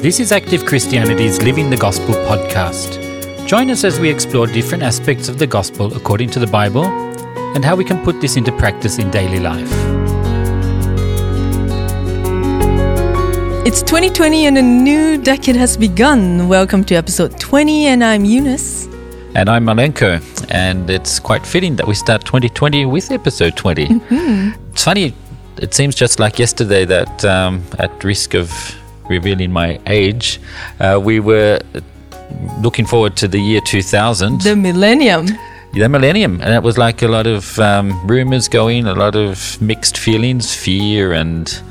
This is Active Christianity's Living the Gospel podcast. Join us as we explore different aspects of the gospel according to the Bible and how we can put this into practice in daily life. It's 2020 and a new decade has begun. Welcome to episode 20, and I'm Eunice. And I'm Milenko, and it's quite fitting that we start 2020 with episode 20. Mm-hmm. It's funny, it seems just like yesterday that, um, at risk of revealing my age, uh, we were looking forward to the year 2000. The millennium. The millennium. And it was like a lot of um, rumors going, a lot of mixed feelings, fear and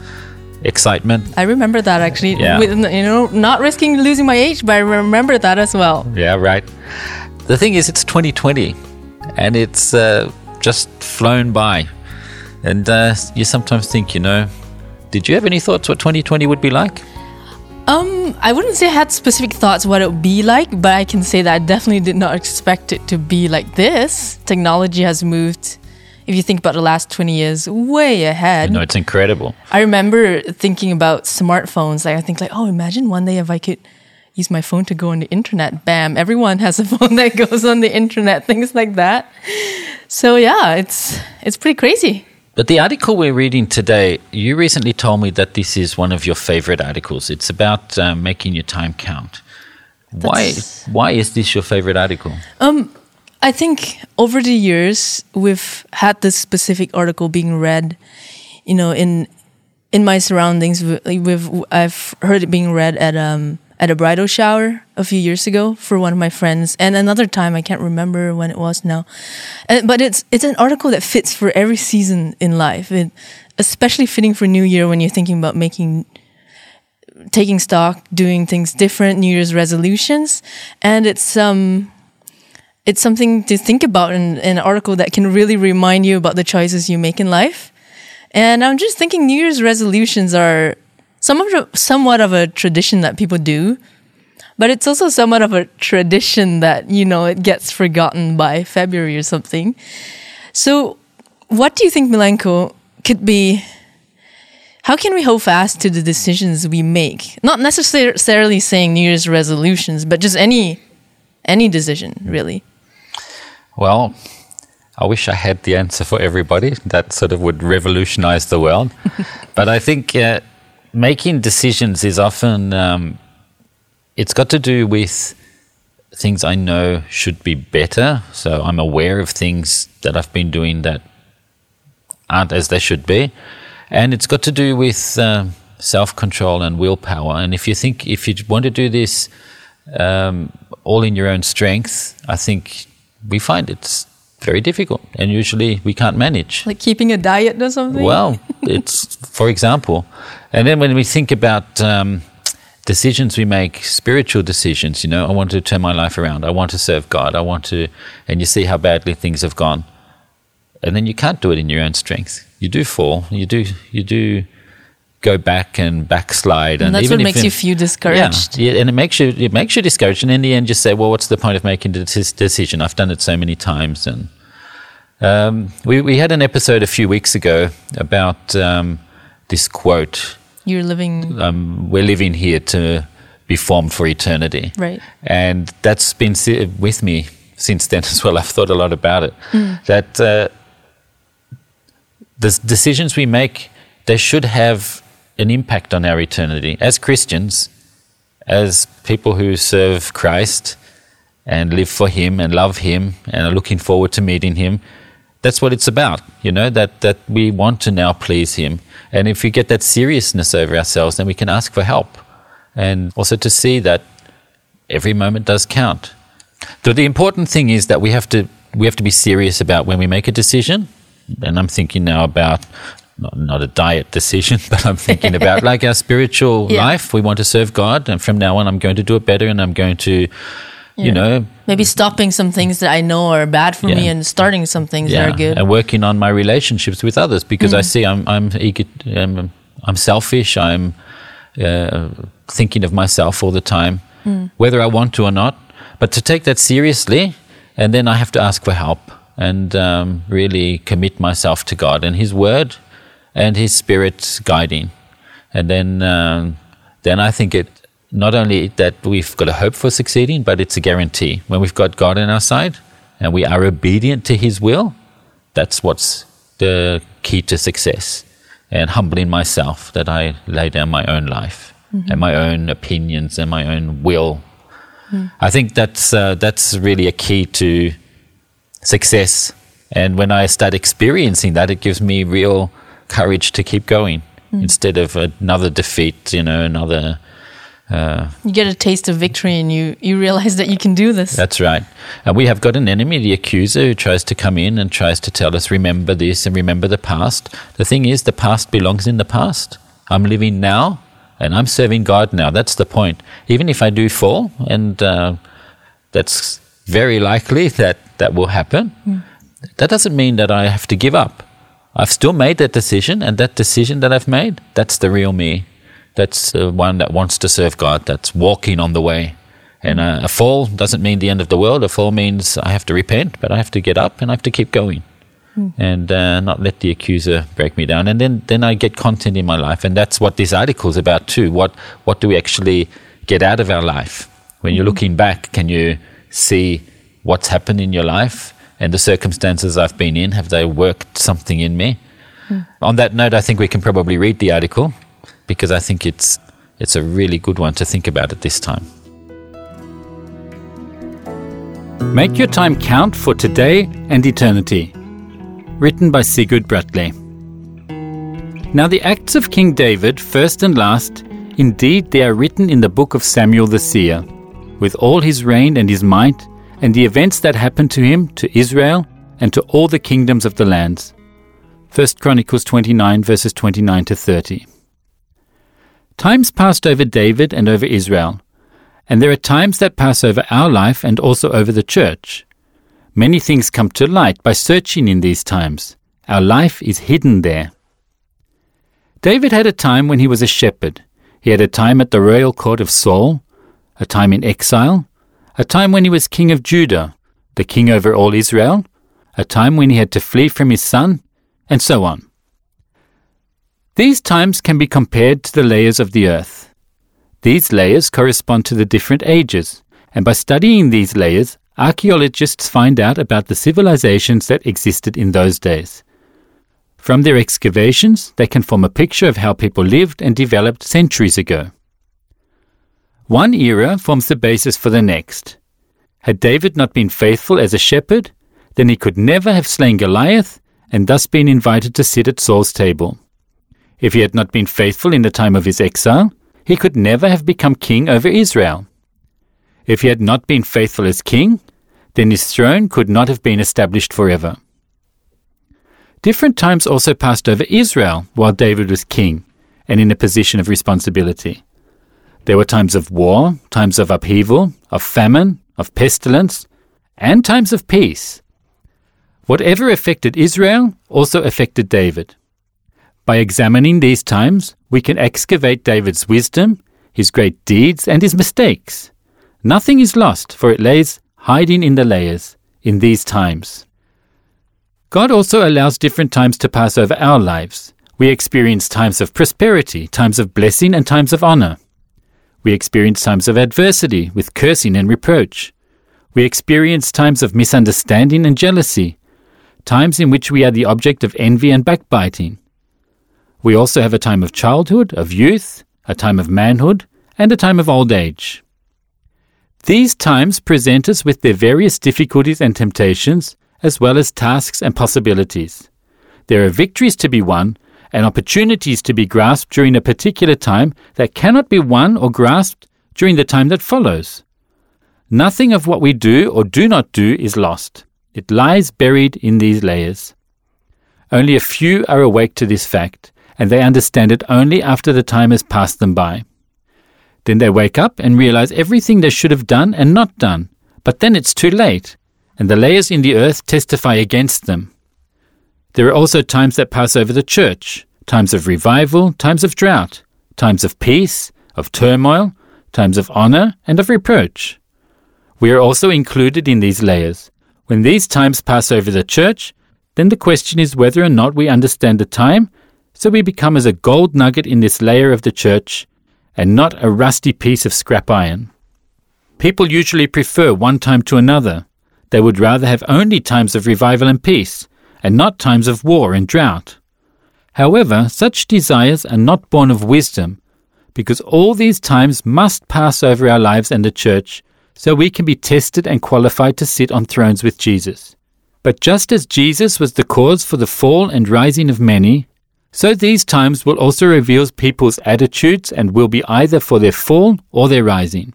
excitement. I remember that actually. Yeah. With, you know, not risking losing my age, but I remember that as well. Yeah, right. The thing is, it's 2020 and it's uh, just flown by. And uh, you sometimes think, you know, did you have any thoughts what 2020 would be like? Um, I wouldn't say I had specific thoughts what it would be like, but I can say that I definitely did not expect it to be like this. Technology has moved, if you think about the last 20 years, way ahead. No, it's incredible. I remember thinking about smartphones. Like I think like, oh, imagine one day if I could use my phone to go on the internet. Bam, everyone has a phone that goes on the internet, things like that. So yeah, it's it's pretty crazy. But the article we're reading today, you recently told me that this is one of your favorite articles. It's about um, making your time count. Why? Why is this your favorite article? Um, I think over the years we've had this specific article being read, you know, in in my surroundings. We've I've heard it being read at um at a bridal shower a few years ago for one of my friends, and another time I can't remember when it was now. And, but it's it's an article that fits for every season in life, it, especially fitting for New Year when you're thinking about making taking stock, doing things different, New Year's resolutions, and it's um it's something to think about in, in an article that can really remind you about the choices you make in life. And I'm just thinking New Year's resolutions are some of somewhat of a tradition that people do, but it's also somewhat of a tradition that you know it gets forgotten by February or something. So, what do you think, Milenko, could be? How can we hold fast to the decisions we make? Not necessarily saying New Year's resolutions, but just any any decision, really. Well, I wish I had the answer for everybody that sort of would revolutionize the world. but I think uh, making decisions is often um, it's got to do with things I know should be better. So I'm aware of things that I've been doing that aren't as they should be, and it's got to do with um, self control and willpower. And if you think if you want to do this um, all in your own strength, I think we find it's very difficult and usually we can't manage. Like keeping a diet or something? Well, it's, for example. And then when we think about um, decisions we make, spiritual decisions, you know, I want to turn my life around. I want to serve God. I want to, and you see how badly things have gone. And then you can't do it in your own strength. You do fall. You do, you do go back and backslide. And, and that's what makes you feel discouraged. Yeah, and it makes you it makes you discouraged. And in the end, you say, "Well, what's the point of making this decision? I've done it so many times." And um, we we had an episode a few weeks ago about um, this quote. You're living. Um, we're living here to be formed for eternity. Right. And that's been with me since then as well. I've thought a lot about it. Mm. That uh, the decisions we make, they should have an impact on our eternity. As Christians, as people who serve Christ and live for Him and love Him and are looking forward to meeting Him, that's what it's about, you know, that, that we want to now please Him. And if we get that seriousness over ourselves, then we can ask for help. And also to see that every moment does count. So the important thing is that we have to we have to be serious about when we make a decision. And I'm thinking now about not, not a diet decision, but I'm thinking about like our spiritual yeah. life. We want to serve God, and from now on, I'm going to do it better, and I'm going to, yeah. you know, maybe stopping some things that I know are bad for yeah. me, and starting some things that are good, and working on my relationships with others because mm. I see I'm I'm eager, I'm, I'm selfish. I'm uh, thinking of myself all the time, mm. whether I want to or not. But to take that seriously, and then I have to ask for help and um, really commit myself to God and His Word and His Spirit guiding. And then, uh, then I think it not only that we've got a hope for succeeding, but it's a guarantee. When we've got God on our side and we are obedient to His will, that's what's the key to success. And humbling myself that I lay down my own life mm-hmm. and my own opinions and my own will. Mm. I think that's uh, that's really a key to success. And when I start experiencing that, it gives me real courage to keep going mm. instead of another defeat, you know, another. Uh, you get a taste of victory and you, you realize that you can do this. That's right. And we have got an enemy, the accuser, who tries to come in and tries to tell us, remember this and remember the past. The thing is, the past belongs in the past. I'm living now and I'm serving God now. That's the point. Even if I do fall, and uh, that's very likely that that will happen, mm. that doesn't mean that I have to give up. I've still made that decision, and that decision that I've made, that's the real me. That's the one that wants to serve God, that's walking on the way. And uh, a fall doesn't mean the end of the world. A fall means I have to repent, but I have to get up and I have to keep going. Mm. And uh, not let the accuser break me down, and then then I get content in my life, and that's what this article is about too. What what do we actually get out of our life? When you're mm-hmm. looking back, can you see what's happened in your life? And the circumstances I've been in, have they worked something in me? Mm. On that note, I think we can probably read the article because I think it's, it's a really good one to think about at this time. Make your time count for today and eternity. Written by Sigurd Bratlie. Now, the acts of King David, first and last, indeed they are written in the book of Samuel the seer, with all his reign and his might and the events that happened to him, to Israel, and to all the kingdoms of the lands. 1 Chronicles 29, verses 29 to 30. Times passed over David and over Israel, and there are times that pass over our life and also over the church. Many things come to light by searching in these times. Our life is hidden there. David had a time when he was a shepherd. He had a time at the royal court of Saul, a time in exile, a time when he was king of Judah, the king over all Israel, a time when he had to flee from his son, and so on. These times can be compared to the layers of the earth. These layers correspond to the different ages, and by studying these layers, archaeologists find out about the civilizations that existed in those days. From their excavations, they can form a picture of how people lived and developed centuries ago. One era forms the basis for the next. Had David not been faithful as a shepherd, then he could never have slain Goliath and thus been invited to sit at Saul's table. If he had not been faithful in the time of his exile, he could never have become king over Israel. If he had not been faithful as king, then his throne could not have been established forever. Different times also passed over Israel while David was king and in a position of responsibility. There were times of war, times of upheaval, of famine, of pestilence, and times of peace. Whatever affected Israel also affected David. By examining these times, we can excavate David's wisdom, his great deeds, and his mistakes. Nothing is lost, for it lays hiding in the layers in these times. God also allows different times to pass over our lives. We experience times of prosperity, times of blessing, and times of honor. We experience times of adversity with cursing and reproach. We experience times of misunderstanding and jealousy, times in which we are the object of envy and backbiting. We also have a time of childhood, of youth, a time of manhood, and a time of old age. These times present us with their various difficulties and temptations, as well as tasks and possibilities. There are victories to be won, and opportunities to be grasped during a particular time that cannot be won or grasped during the time that follows. Nothing of what we do or do not do is lost. It lies buried in these layers. Only a few are awake to this fact, and they understand it only after the time has passed them by. Then they wake up and realize everything they should have done and not done, but then it's too late, and the layers in the earth testify against them. There are also times that pass over the church times of revival, times of drought, times of peace, of turmoil, times of honor, and of reproach. We are also included in these layers. When these times pass over the church, then the question is whether or not we understand the time, so we become as a gold nugget in this layer of the church, and not a rusty piece of scrap iron. People usually prefer one time to another. They would rather have only times of revival and peace, and not times of war and drought. However, such desires are not born of wisdom, because all these times must pass over our lives and the church, so we can be tested and qualified to sit on thrones with Jesus. But just as Jesus was the cause for the fall and rising of many, so these times will also reveal people's attitudes and will be either for their fall or their rising.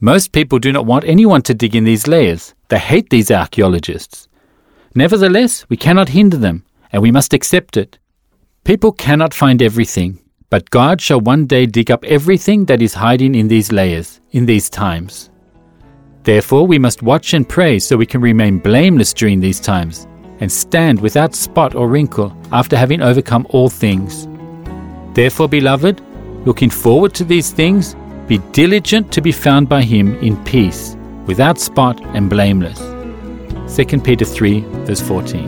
Most people do not want anyone to dig in these layers. They hate these archaeologists. Nevertheless, we cannot hinder them, and we must accept it. People cannot find everything, but God shall one day dig up everything that is hiding in these layers, in these times. Therefore, we must watch and pray so we can remain blameless during these times and stand without spot or wrinkle after having overcome all things. Therefore, beloved, looking forward to these things, be diligent to be found by him in peace, without spot and blameless. 2 Peter 3, verse 14.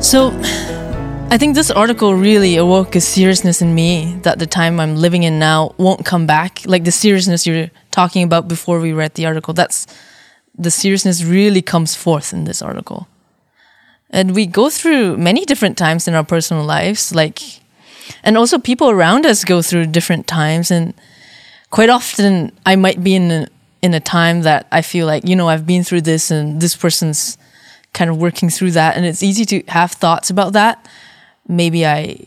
So, I think this article really awoke a seriousness in me that the time I'm living in now won't come back. Like the seriousness you're talking about before we read the article, that's the seriousness really comes forth in this article. And we go through many different times in our personal lives, like, and also people around us go through different times. And quite often, I might be in a, in a time that I feel like, you know, I've been through this and this person's kind of working through that. And it's easy to have thoughts about that maybe I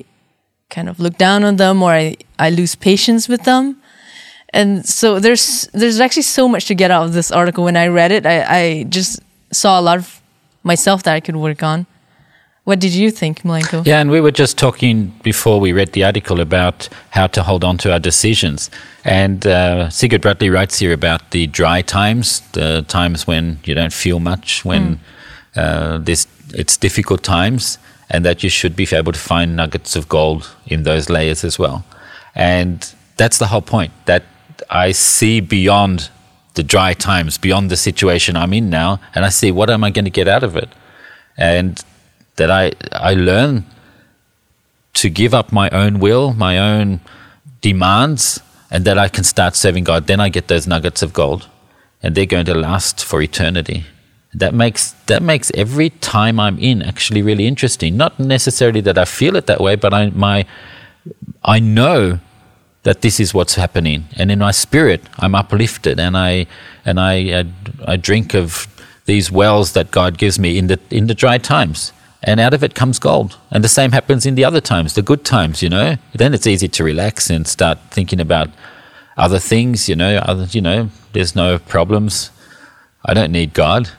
kind of look down on them or I, I lose patience with them. And so there's there's actually so much to get out of this article. When I read it, I, I just saw a lot of myself that I could work on. What did you think, Milenko? Yeah, and we were just talking before we read the article about how to hold on to our decisions. And uh, Sigurd Bratlie writes here about the dry times, the times when you don't feel much, when mm. uh, this it's difficult times and that you should be able to find nuggets of gold in those layers as well. And that's the whole point that I see beyond the dry times, beyond the situation I'm in now, and I see what am I going to get out of it, and that I I learn to give up my own will, my own demands, and that I can start serving God. Then I get those nuggets of gold, and they're going to last for eternity that makes that makes every time I'm in actually really interesting. Not necessarily that I feel it that way, but I my I know that this is what's happening, and in my spirit I'm uplifted, and I and I I, I drink of these wells that God gives me in the in the dry times. And out of it comes gold. And the same happens in the other times, the good times, you know. Then it's easy to relax and start thinking about other things, you know, other you know, there's no problems. I don't need God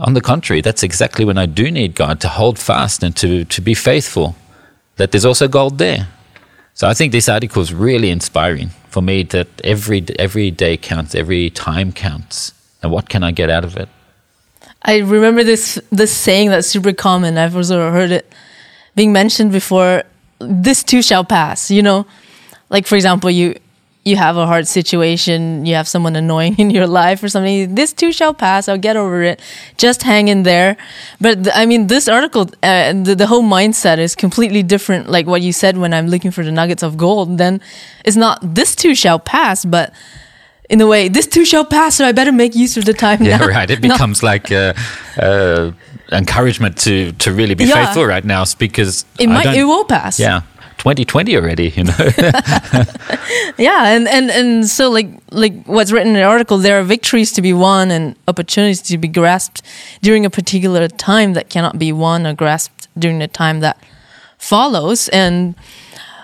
on the contrary, that's exactly when I do need God to hold fast and to, to be faithful, that there's also gold there. So I think this article is really inspiring for me that every, every day counts, every time counts. And what can I get out of it? I remember this, this saying that's super common. I've also heard it being mentioned before. This too shall pass, you know? Like, for example, you, you have a hard situation, you have someone annoying in your life or something, this too shall pass. I'll get over it. Just hang in there. But th- I mean, this article, uh, the, the whole mindset is completely different. Like what you said when I'm looking for the nuggets of gold, then it's not this too shall pass, but in a way, this too shall pass, so I better make use of the time yeah, now. right. It becomes no. like a, a, encouragement to to really be yeah. faithful right now, because it might, it will pass. Yeah, 2020 already, you know. yeah, and, and and so like like what's written in the article, there are victories to be won and opportunities to be grasped during a particular time that cannot be won or grasped during the time that follows. And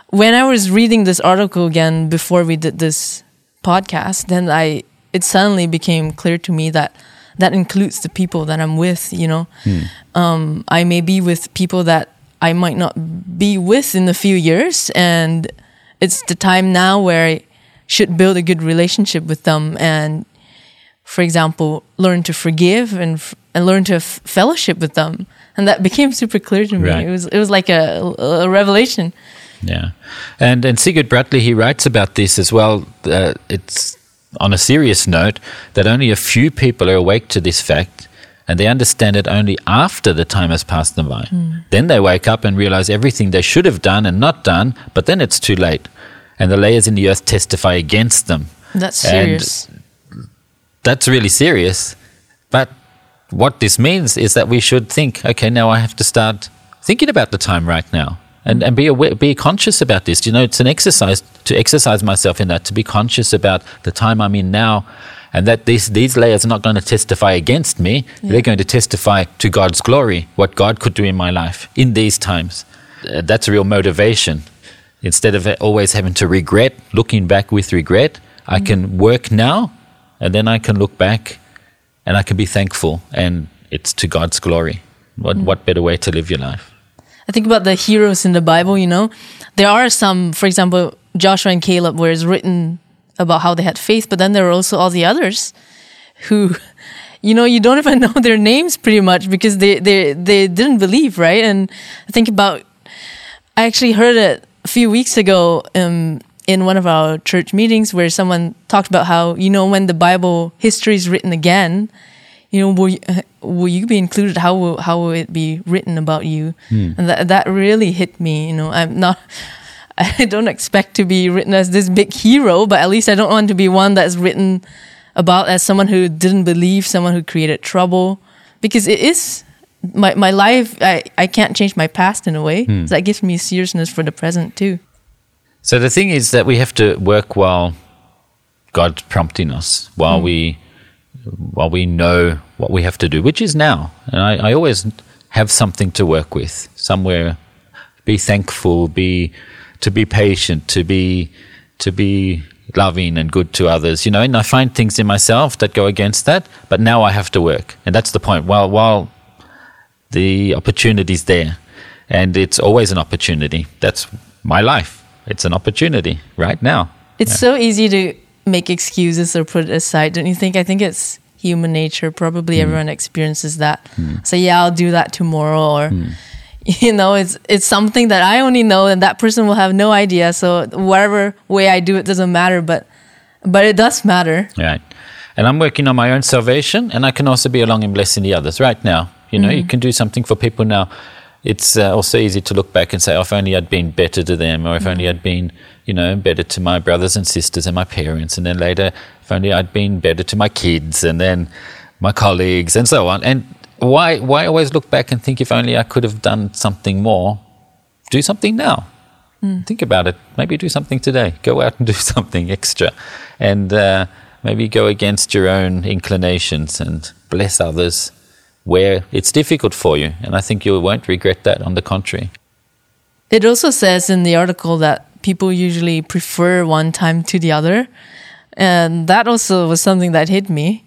when I was reading this article again before we did this podcast, then I it suddenly became clear to me that that includes the people that I'm with. You know, hmm. um, I may be with people that I might not be with in a few years. And it's the time now where I should build a good relationship with them and, for example, learn to forgive and, and learn to f- fellowship with them. And that became super clear to me. Right. It was it was like a, a revelation. Yeah, and and Sigurd Bratlie he writes about this as well. Uh, it's on a serious note that only a few people are awake to this fact and they understand it only after the time has passed them by. Then they wake up and realize everything they should have done and not done, but then it's too late. And the layers in the earth testify against them. That's And- serious. That's really serious. But what this means is that we should think, okay, now I have to start thinking about the time right now. And, and be aware, be conscious about this. You know, it's an exercise to exercise myself in that, to be conscious about the time I'm in now, and that these these layers are not going to testify against me. They're going to testify to God's glory, what God could do in my life in these times. Uh, that's a real motivation. Instead of always having to regret, looking back with regret, I can work now, and then I can look back, and I can be thankful, and it's to God's glory. What what better way to live your life? I think about the heroes in the Bible, you know. There are some, for example, Joshua and Caleb, where it's written about how they had faith, but then there are also all the others who, you know, you don't even know their names pretty much because they, they, they didn't believe, right? And I think about, I actually heard it a few weeks ago um, in one of our church meetings where someone talked about how, you know, when the Bible history is written again, you know, will you, will you be included? How will how will it be written about you? Hmm. And that that really hit me. You know, I'm not. I don't expect to be written as this big hero, but at least I don't want to be one that's written about as someone who didn't believe, someone who created trouble, because it is my my life. I I can't change my past in a way. Hmm. So that gives me seriousness for the present too. So the thing is that we have to work while God's prompting us, while hmm. we while we know what we have to do, which is now. And I, I always have something to work with, somewhere. Be thankful, be to be patient, to be to be loving and good to others. You know, and I find things in myself that go against that, but now I have to work, and that's the point. While while the opportunity's there, and it's always an opportunity. That's my life. It's an opportunity right now. It's so easy to make excuses or put it aside, don't you think? I think it's human nature. Probably hmm. everyone experiences that. Hmm. So yeah, I'll do that tomorrow, or hmm. you know, it's it's something that I only know, and that person will have no idea. So whatever way I do it doesn't matter, but but it does matter. Right. And I'm working on my own salvation, and I can also be along and blessing the others right now. You know, you can do something for people now. It's uh, also easy to look back and say, oh, if only I'd been better to them, or if only I'd been, you know, better to my brothers and sisters and my parents. And then later, if only I'd been better to my kids and then my colleagues and so on. And why, why always look back and think, if only I could have done something more? Do something now. Think about it. Maybe do something today. Go out and do something extra. And uh, maybe go against your own inclinations and bless others where it's difficult for you. And I think you won't regret that, on the contrary. It also says in the article that people usually prefer one time to the other. And that also was something that hit me.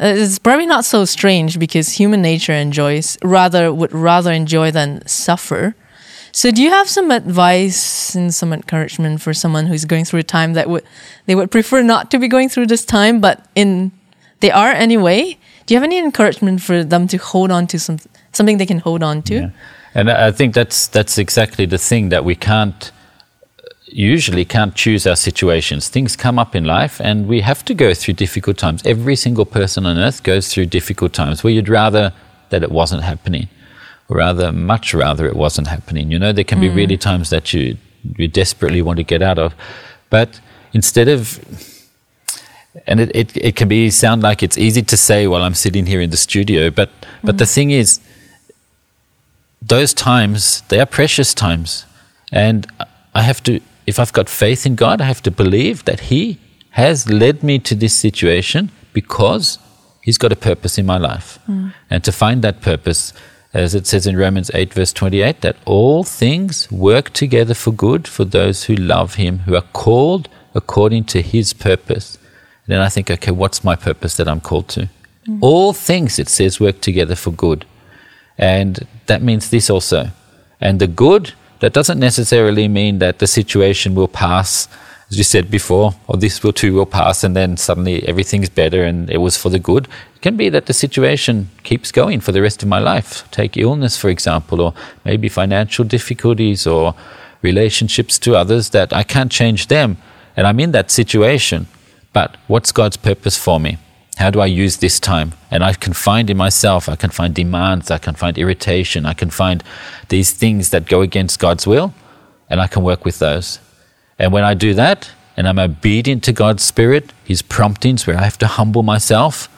Uh, It's probably not so strange because human nature enjoys rather would rather enjoy than suffer. So do you have some advice and some encouragement for someone who's going through a time that would they would prefer not to be going through this time but in they are anyway? Do you have any encouragement for them to hold on to some something they can hold on to? Yeah. And I I think that's that's exactly the thing that we can't usually can't choose our situations. Things come up in life and we have to go through difficult times. Every single person on earth goes through difficult times where you'd rather that it wasn't happening. Or rather much rather it wasn't happening. You know, there can be hmm. really times that you you desperately want to get out of. But instead of and it, it, it can be sound like it's easy to say while I'm sitting here in the studio, but but the hmm. thing is those times they are precious times and i have to if i've got faith in god i have to believe that he has led me to this situation because he's got a purpose in my life. Mm. And to find that purpose as it says in romans 8 verse 28 that all things work together for good for those who love him who are called according to his purpose. And then i think okay what's my purpose that i'm called to? Mm. All things it says work together for good. And that means this also. And the good, that doesn't necessarily mean that the situation will pass, as you said before, or this will too will pass, and then suddenly everything's better and it was for the good. It can be that the situation keeps going for the rest of my life. Take illness, for example, or maybe financial difficulties or relationships to others that I can't change them. And I'm in that situation. But what's God's purpose for me? How do I use this time? And I can find in myself, I can find demands, I can find irritation, I can find these things that go against God's will, and I can work with those. And when I do that, and I'm obedient to God's Spirit, His promptings, where I have to humble myself,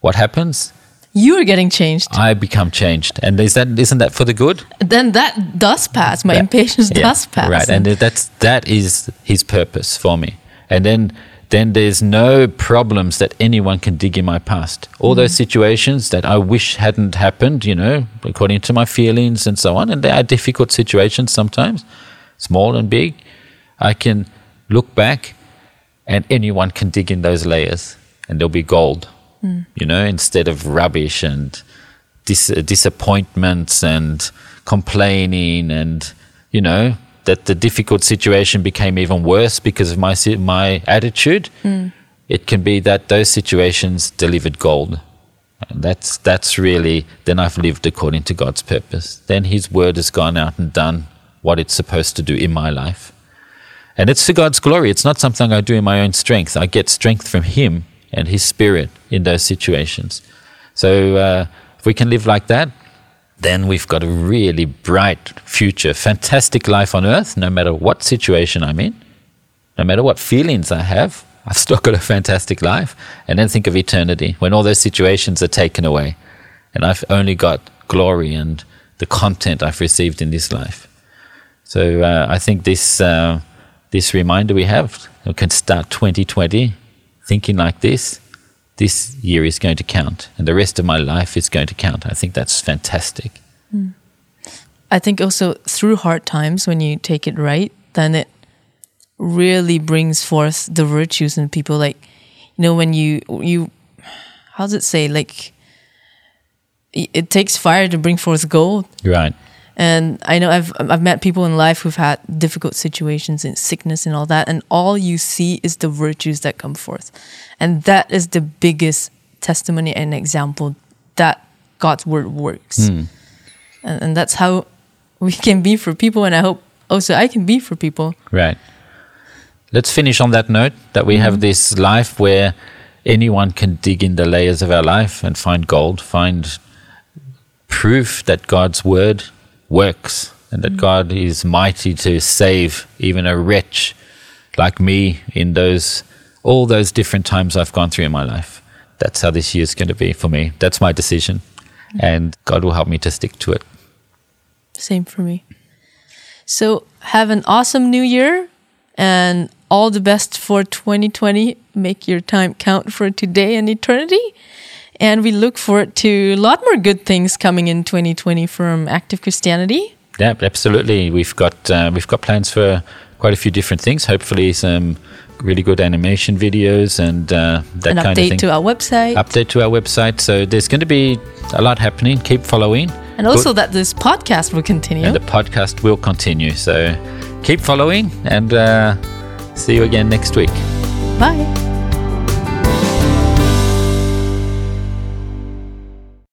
what happens? You are getting changed. I become changed, and is that isn't that for the good? then that does pass. My Yeah. impatience Yeah, does pass. Right, and that's that is His purpose for me. And then then there's no problems that anyone can dig in my past. All those mm. situations that I wish hadn't happened, you know, according to my feelings and so on, and they are difficult situations sometimes, small and big. I can look back, and anyone can dig in those layers, and there'll be gold. Mm. You know, instead of rubbish and dis- disappointments and complaining and you know that the difficult situation became even worse because of my my attitude it can be that those situations delivered gold. And that's that's really then I've lived according to God's purpose. Then his word has gone out and done what it's supposed to do in my life. And it's to God's glory. It's not something I do in my own strength. I get strength from him and his spirit in those situations. So uh, if we can live like that then we've got a really bright future, fantastic life on earth, no matter what situation I'm in, no matter what feelings I have, I've still got a fantastic life. And then think of eternity when all those situations are taken away and I've only got glory and the content I've received in this life. So uh, I think this, uh, this reminder we have, we can start 2020 thinking like this this year is going to count and the rest of my life is going to count. I think that's fantastic. Hmm. I think also through hard times, when you take it right, then it really brings forth the virtues in people. Like, you know, when you you, how does it say? Like, it it takes fire to bring forth gold. Right. And I know I've I've met people in life who've had difficult situations and sickness and all that, and all you see is the virtues that come forth, and that is the biggest testimony and example that God's word works, hmm. and, and that's how we can be for people, and I hope also I can be for people. Right. Let's finish on that note that we have mm-hmm. this life where anyone can dig in the layers of our life and find gold, find proof that God's word works and that mm. God is mighty to save even a wretch like me in those all those different times I've gone through in my life. That's how this year is going to be for me. That's my decision. Mm. And God will help me to stick to it. Same for me. So have an awesome new year and all the best for 2020. Make your time count for today and eternity. And we look forward to a lot more good things coming in 2020 from Active Christianity. Yeah, absolutely. We've got uh, we've got plans for quite a few different things. Hopefully, some really good animation videos and uh, that An kind of thing. update to our website. update to our website. So there's going to be a lot happening. Keep following. and also that this podcast will continue. and the podcast will continue. So keep following and uh, see you again next week. Bye.